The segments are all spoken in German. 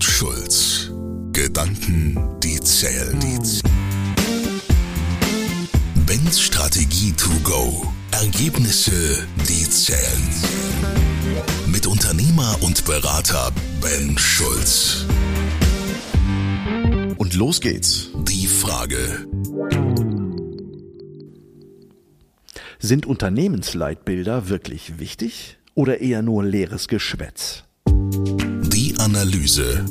und Schulz. Gedanken, die zählen. Ben's Strategie to go. Ergebnisse, die zählen. Mit Unternehmer und Berater Ben Schulz. Und los geht's. Die Frage. Sind Unternehmensleitbilder wirklich wichtig oder eher nur leeres Geschwätz? Analyse.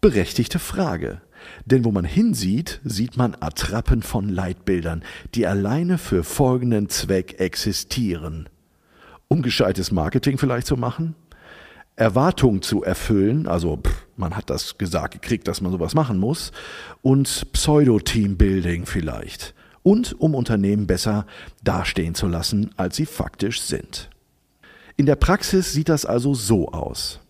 Berechtigte Frage. Denn wo man hinsieht, sieht man Attrappen von Leitbildern, die alleine für folgenden Zweck existieren. Um gescheites Marketing vielleicht zu machen? Erwartungen zu erfüllen, also pff, man hat das gesagt gekriegt, dass man sowas machen muss, und Pseudo-Teambuilding vielleicht. Und um Unternehmen besser dastehen zu lassen, als sie faktisch sind. In der Praxis sieht das also so aus.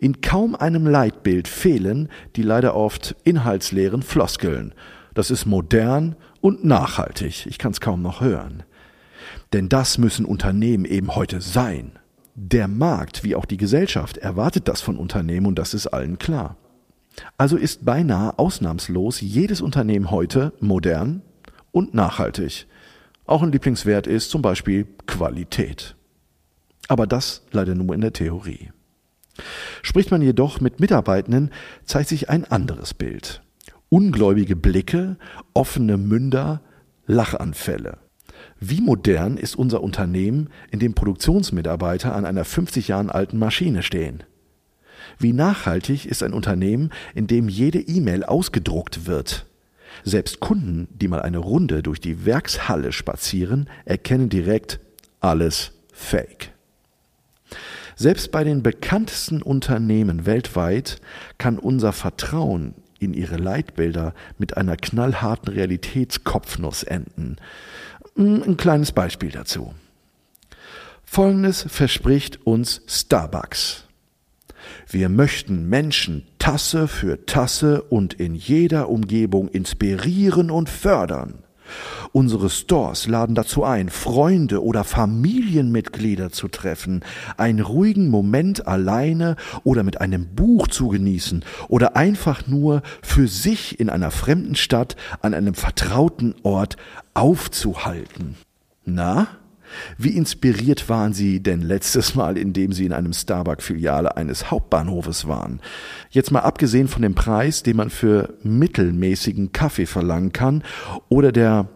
In kaum einem Leitbild fehlen die leider oft inhaltsleeren Floskeln. Das ist modern und nachhaltig. Ich kann es kaum noch hören. Denn das müssen Unternehmen eben heute sein. Der Markt wie auch die Gesellschaft erwartet das von Unternehmen und das ist allen klar. Also ist beinahe ausnahmslos jedes Unternehmen heute modern und nachhaltig. Auch ein Lieblingswert ist zum Beispiel Qualität. Aber das leider nur in der Theorie. Spricht man jedoch mit Mitarbeitenden, zeigt sich ein anderes Bild. Ungläubige Blicke, offene Münder, Lachanfälle. Wie modern ist unser Unternehmen, in dem Produktionsmitarbeiter an einer 50 Jahren alten Maschine stehen? Wie nachhaltig ist ein Unternehmen, in dem jede E-Mail ausgedruckt wird? Selbst Kunden, die mal eine Runde durch die Werkshalle spazieren, erkennen direkt alles Fake. Selbst bei den bekanntesten Unternehmen weltweit kann unser Vertrauen in ihre Leitbilder mit einer knallharten Realitätskopfnuss enden. Hm, ein kleines Beispiel dazu. Folgendes verspricht uns Starbucks. Wir möchten Menschen Tasse für Tasse und in jeder Umgebung inspirieren und fördern. Unsere Stores laden dazu ein, Freunde oder Familienmitglieder zu treffen, einen ruhigen Moment alleine oder mit einem Buch zu genießen oder einfach nur für sich in einer fremden Stadt an einem vertrauten Ort aufzuhalten. Na? Wie inspiriert waren Sie denn letztes Mal, indem Sie in einem Starbucks-Filiale eines Hauptbahnhofes waren? Jetzt mal abgesehen von dem Preis, den man für mittelmäßigen Kaffee verlangen kann oder der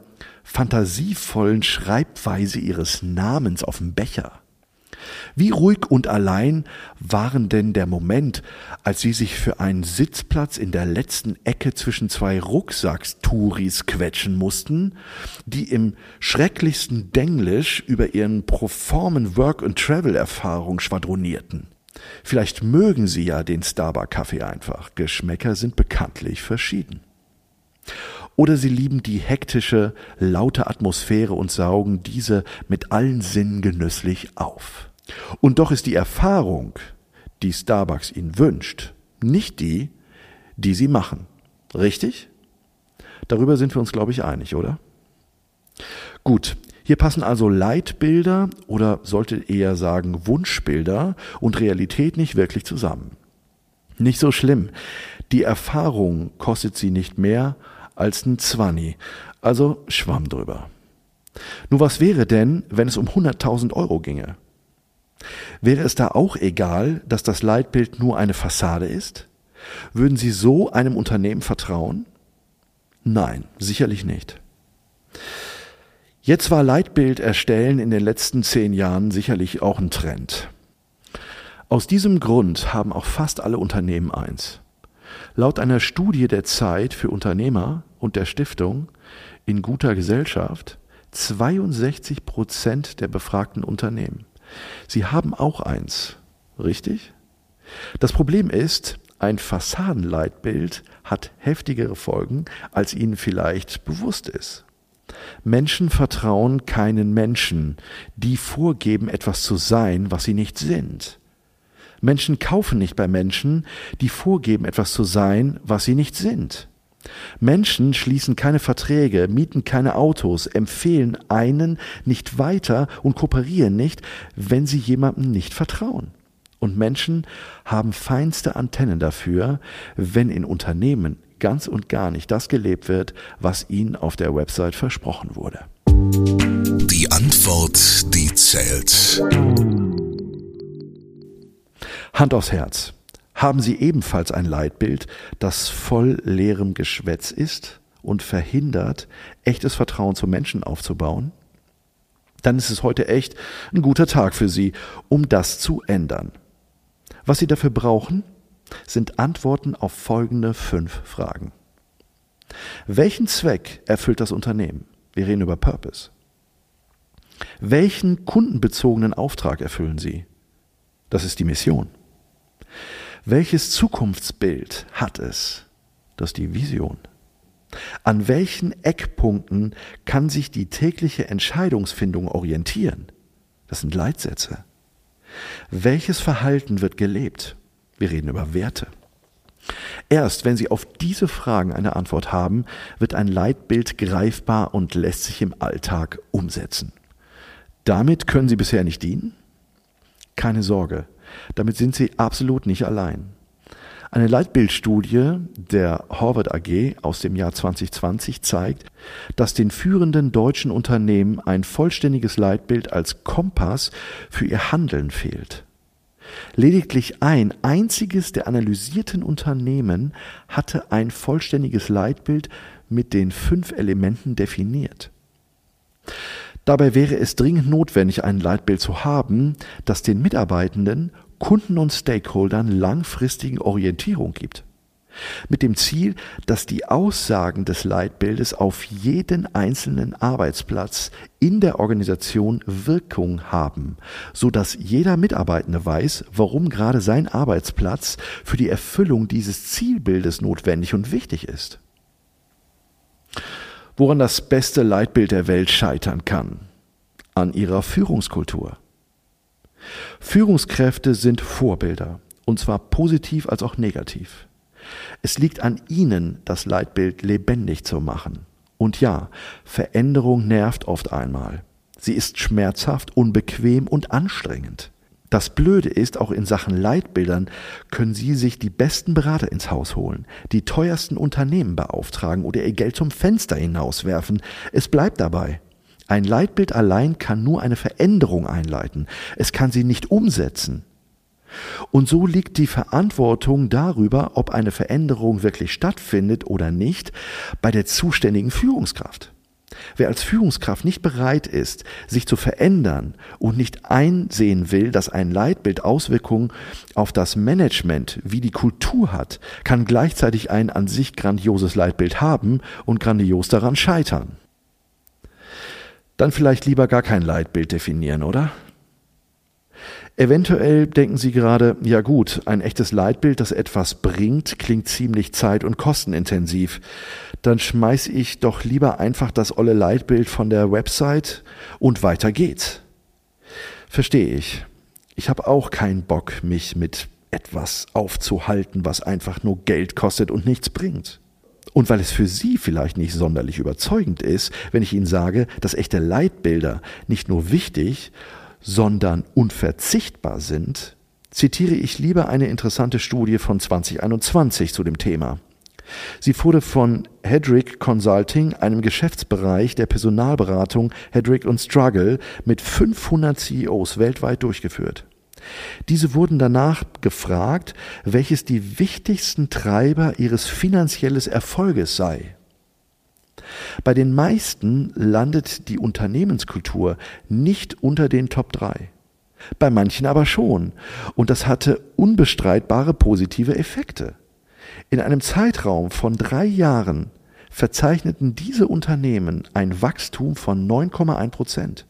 fantasievollen Schreibweise Ihres Namens auf dem Becher. Wie ruhig und allein waren denn der Moment, als sie sich für einen Sitzplatz in der letzten Ecke zwischen zwei Rucksackstouris quetschen mussten, die im schrecklichsten Denglisch über ihren proformen Work-and-Travel-Erfahrung schwadronierten. Vielleicht mögen sie ja den Starbucks-Kaffee einfach. Geschmäcker sind bekanntlich verschieden. Oder sie lieben die hektische, laute Atmosphäre und saugen diese mit allen Sinnen genüsslich auf. Und doch ist die Erfahrung, die Starbucks ihnen wünscht, nicht die, die sie machen. Richtig? Darüber sind wir uns, glaube ich, einig, oder? Gut, hier passen also Leitbilder oder sollte eher sagen Wunschbilder und Realität nicht wirklich zusammen. Nicht so schlimm. Die Erfahrung kostet sie nicht mehr als ein Zwanni, also Schwamm drüber. Nur was wäre denn, wenn es um 100.000 Euro ginge? Wäre es da auch egal, dass das Leitbild nur eine Fassade ist? Würden Sie so einem Unternehmen vertrauen? Nein, sicherlich nicht. Jetzt war Leitbild erstellen in den letzten zehn Jahren sicherlich auch ein Trend. Aus diesem Grund haben auch fast alle Unternehmen eins. Laut einer Studie der Zeit für Unternehmer und der Stiftung in guter Gesellschaft 62 Prozent der befragten Unternehmen. Sie haben auch eins, richtig? Das Problem ist, ein Fassadenleitbild hat heftigere Folgen, als ihnen vielleicht bewusst ist. Menschen vertrauen keinen Menschen, die vorgeben, etwas zu sein, was sie nicht sind. Menschen kaufen nicht bei Menschen, die vorgeben, etwas zu sein, was sie nicht sind. Menschen schließen keine Verträge, mieten keine Autos, empfehlen einen nicht weiter und kooperieren nicht, wenn sie jemandem nicht vertrauen. Und Menschen haben feinste Antennen dafür, wenn in Unternehmen ganz und gar nicht das gelebt wird, was ihnen auf der Website versprochen wurde. Die Antwort, die zählt. Hand aufs Herz. Haben Sie ebenfalls ein Leitbild, das voll leerem Geschwätz ist und verhindert, echtes Vertrauen zu Menschen aufzubauen? Dann ist es heute echt ein guter Tag für Sie, um das zu ändern. Was Sie dafür brauchen, sind Antworten auf folgende fünf Fragen. Welchen Zweck erfüllt das Unternehmen? Wir reden über Purpose. Welchen kundenbezogenen Auftrag erfüllen Sie? Das ist die Mission. Welches Zukunftsbild hat es? Das ist die Vision. An welchen Eckpunkten kann sich die tägliche Entscheidungsfindung orientieren? Das sind Leitsätze. Welches Verhalten wird gelebt? Wir reden über Werte. Erst wenn Sie auf diese Fragen eine Antwort haben, wird ein Leitbild greifbar und lässt sich im Alltag umsetzen. Damit können Sie bisher nicht dienen? Keine Sorge, damit sind Sie absolut nicht allein. Eine Leitbildstudie der Harvard AG aus dem Jahr 2020 zeigt, dass den führenden deutschen Unternehmen ein vollständiges Leitbild als Kompass für ihr Handeln fehlt. Lediglich ein einziges der analysierten Unternehmen hatte ein vollständiges Leitbild mit den fünf Elementen definiert. Dabei wäre es dringend notwendig, ein Leitbild zu haben, das den Mitarbeitenden Kunden und Stakeholdern langfristigen Orientierung gibt. Mit dem Ziel, dass die Aussagen des Leitbildes auf jeden einzelnen Arbeitsplatz in der Organisation Wirkung haben, so dass jeder Mitarbeitende weiß, warum gerade sein Arbeitsplatz für die Erfüllung dieses Zielbildes notwendig und wichtig ist. Woran das beste Leitbild der Welt scheitern kann? An ihrer Führungskultur. Führungskräfte sind Vorbilder, und zwar positiv als auch negativ. Es liegt an ihnen, das Leitbild lebendig zu machen. Und ja, Veränderung nervt oft einmal. Sie ist schmerzhaft, unbequem und anstrengend. Das Blöde ist, auch in Sachen Leitbildern können Sie sich die besten Berater ins Haus holen, die teuersten Unternehmen beauftragen oder ihr Geld zum Fenster hinauswerfen. Es bleibt dabei. Ein Leitbild allein kann nur eine Veränderung einleiten. Es kann sie nicht umsetzen. Und so liegt die Verantwortung darüber, ob eine Veränderung wirklich stattfindet oder nicht, bei der zuständigen Führungskraft. Wer als Führungskraft nicht bereit ist, sich zu verändern und nicht einsehen will, dass ein Leitbild Auswirkungen auf das Management wie die Kultur hat, kann gleichzeitig ein an sich grandioses Leitbild haben und grandios daran scheitern. Dann vielleicht lieber gar kein Leitbild definieren, oder? Eventuell denken Sie gerade, ja gut, ein echtes Leitbild, das etwas bringt, klingt ziemlich zeit- und kostenintensiv. Dann schmeiß ich doch lieber einfach das olle Leitbild von der Website und weiter geht's. Verstehe ich. Ich habe auch keinen Bock, mich mit etwas aufzuhalten, was einfach nur Geld kostet und nichts bringt. Und weil es für Sie vielleicht nicht sonderlich überzeugend ist, wenn ich Ihnen sage, dass echte Leitbilder nicht nur wichtig, sondern unverzichtbar sind, zitiere ich lieber eine interessante Studie von 2021 zu dem Thema. Sie wurde von Hedrick Consulting, einem Geschäftsbereich der Personalberatung Hedrick Struggle, mit 500 CEOs weltweit durchgeführt. Diese wurden danach gefragt, welches die wichtigsten Treiber ihres finanziellen Erfolges sei. Bei den meisten landet die Unternehmenskultur nicht unter den Top 3. Bei manchen aber schon. Und das hatte unbestreitbare positive Effekte. In einem Zeitraum von drei Jahren verzeichneten diese Unternehmen ein Wachstum von 9,1 Prozent.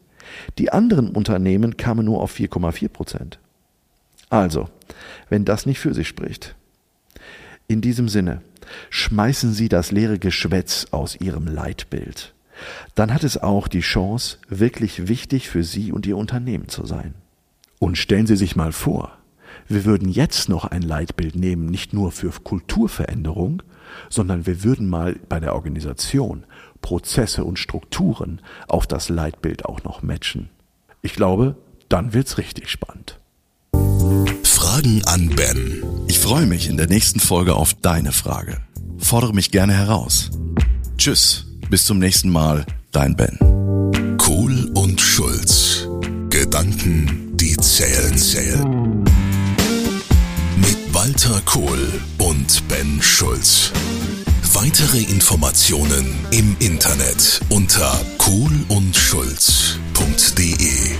Die anderen Unternehmen kamen nur auf 4,4 Prozent. Also, wenn das nicht für sich spricht. In diesem Sinne, schmeißen Sie das leere Geschwätz aus Ihrem Leitbild. Dann hat es auch die Chance, wirklich wichtig für Sie und Ihr Unternehmen zu sein. Und stellen Sie sich mal vor, wir würden jetzt noch ein Leitbild nehmen, nicht nur für Kulturveränderung, sondern wir würden mal bei der Organisation Prozesse und Strukturen auf das Leitbild auch noch matchen. Ich glaube, dann wird's richtig spannend. Fragen an Ben. Ich freue mich in der nächsten Folge auf deine Frage. Fordere mich gerne heraus. Tschüss, bis zum nächsten Mal, dein Ben. Kohl und Schulz. Gedanken, die zählen, zählen. Mit Walter Kohl und Ben Schulz. Weitere Informationen im Internet unter kohlundschulz.de.